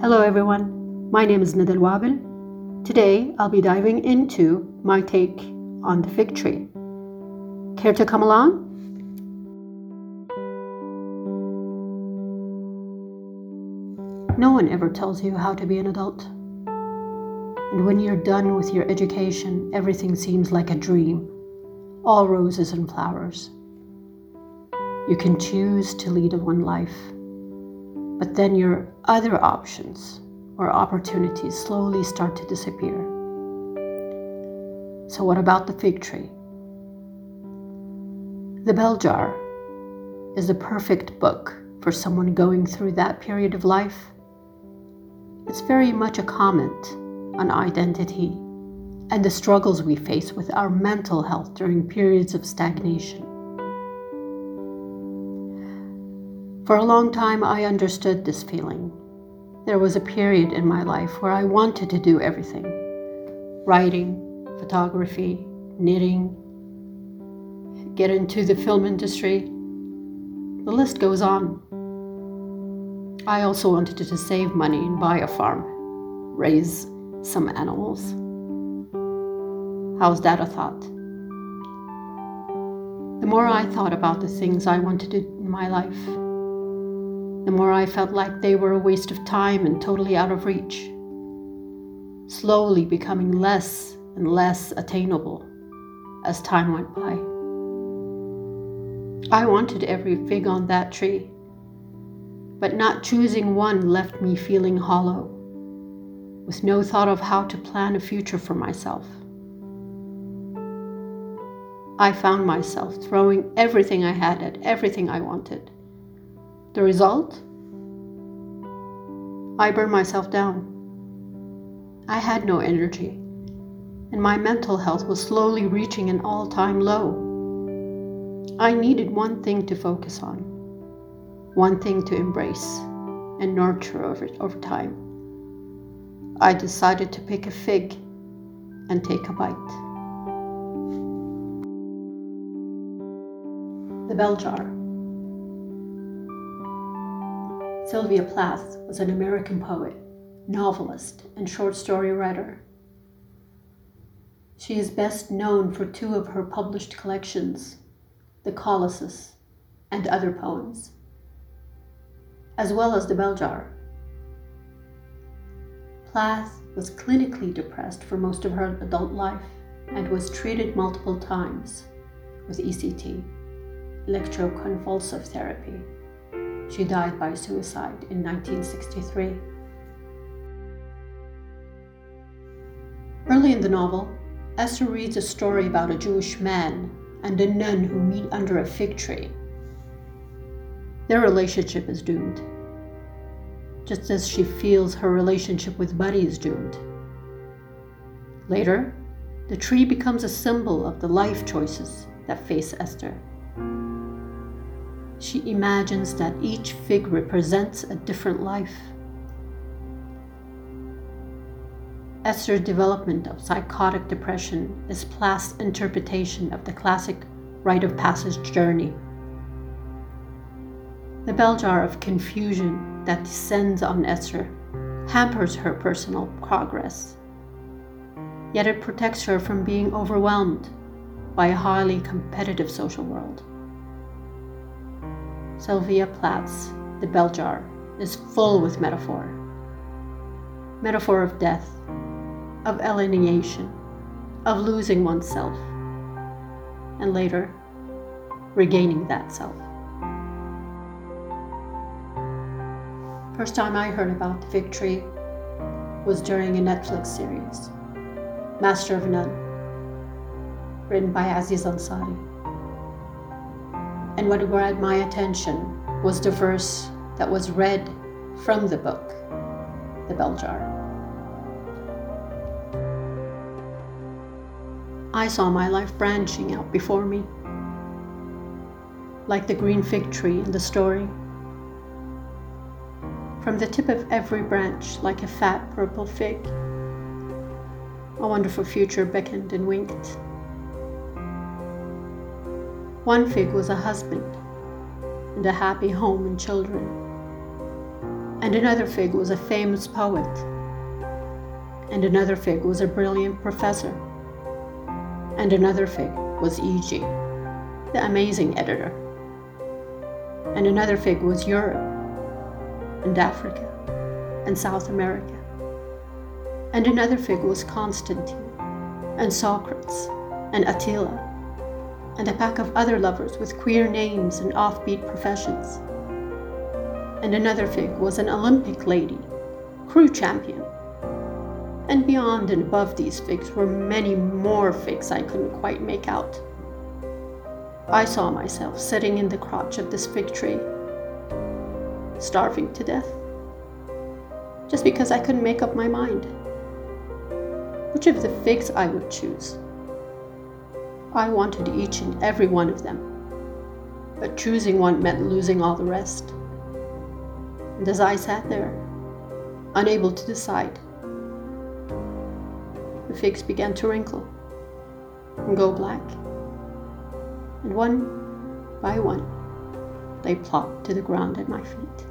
Hello, everyone. My name is Nidal Wabil. Today, I'll be diving into my take on the fig tree. Care to come along? No one ever tells you how to be an adult. And when you're done with your education, everything seems like a dream all roses and flowers. You can choose to lead a one life but then your other options or opportunities slowly start to disappear. So, what about the fig tree? The Bell Jar is the perfect book for someone going through that period of life. It's very much a comment on identity and the struggles we face with our mental health during periods of stagnation. For a long time, I understood this feeling. There was a period in my life where I wanted to do everything writing, photography, knitting, get into the film industry. The list goes on. I also wanted to save money and buy a farm, raise some animals. How's that a thought? The more I thought about the things I wanted to do in my life, the more I felt like they were a waste of time and totally out of reach, slowly becoming less and less attainable as time went by. I wanted every fig on that tree, but not choosing one left me feeling hollow, with no thought of how to plan a future for myself. I found myself throwing everything I had at everything I wanted the result? I burned myself down. I had no energy, and my mental health was slowly reaching an all time low. I needed one thing to focus on, one thing to embrace and nurture over, over time. I decided to pick a fig and take a bite. The Bell Jar. Sylvia Plath was an American poet, novelist, and short story writer. She is best known for two of her published collections, The Colossus and Other Poems, as well as The Bell Jar. Plath was clinically depressed for most of her adult life and was treated multiple times with ECT, electroconvulsive therapy. She died by suicide in 1963. Early in the novel, Esther reads a story about a Jewish man and a nun who meet under a fig tree. Their relationship is doomed, just as she feels her relationship with Buddy is doomed. Later, the tree becomes a symbol of the life choices that face Esther. She imagines that each fig represents a different life. Esther's development of psychotic depression is Plath's interpretation of the classic rite of passage journey. The bell jar of confusion that descends on Esther hampers her personal progress. Yet it protects her from being overwhelmed by a highly competitive social world. Sylvia Plath's The Bell Jar is full with metaphor. Metaphor of death, of alienation, of losing oneself, and later regaining that self. First time I heard about the tree was during a Netflix series, Master of None, written by Aziz Ansari and what grabbed my attention was the verse that was read from the book, The Bell Jar. I saw my life branching out before me, like the green fig tree in the story. From the tip of every branch, like a fat purple fig, a wonderful future beckoned and winked. One fig was a husband and a happy home and children. And another fig was a famous poet. And another fig was a brilliant professor. And another fig was Ee Gee, the amazing editor. And another fig was Europe, and Africa, and South America. And another fig was Constantine, and Socrates, and Attila, and a pack of other lovers with queer names and offbeat professions. And another fig was an Olympic lady, crew champion. And beyond and above these figs were many more figs I couldn't quite make out. I saw myself sitting in the crotch of this fig tree, starving to death, just because I couldn't make up my mind which of the figs I would choose. I wanted each and every one of them, but choosing one meant losing all the rest. And as I sat there, unable to decide, the figs began to wrinkle and go black, and one by one they plopped to the ground at my feet.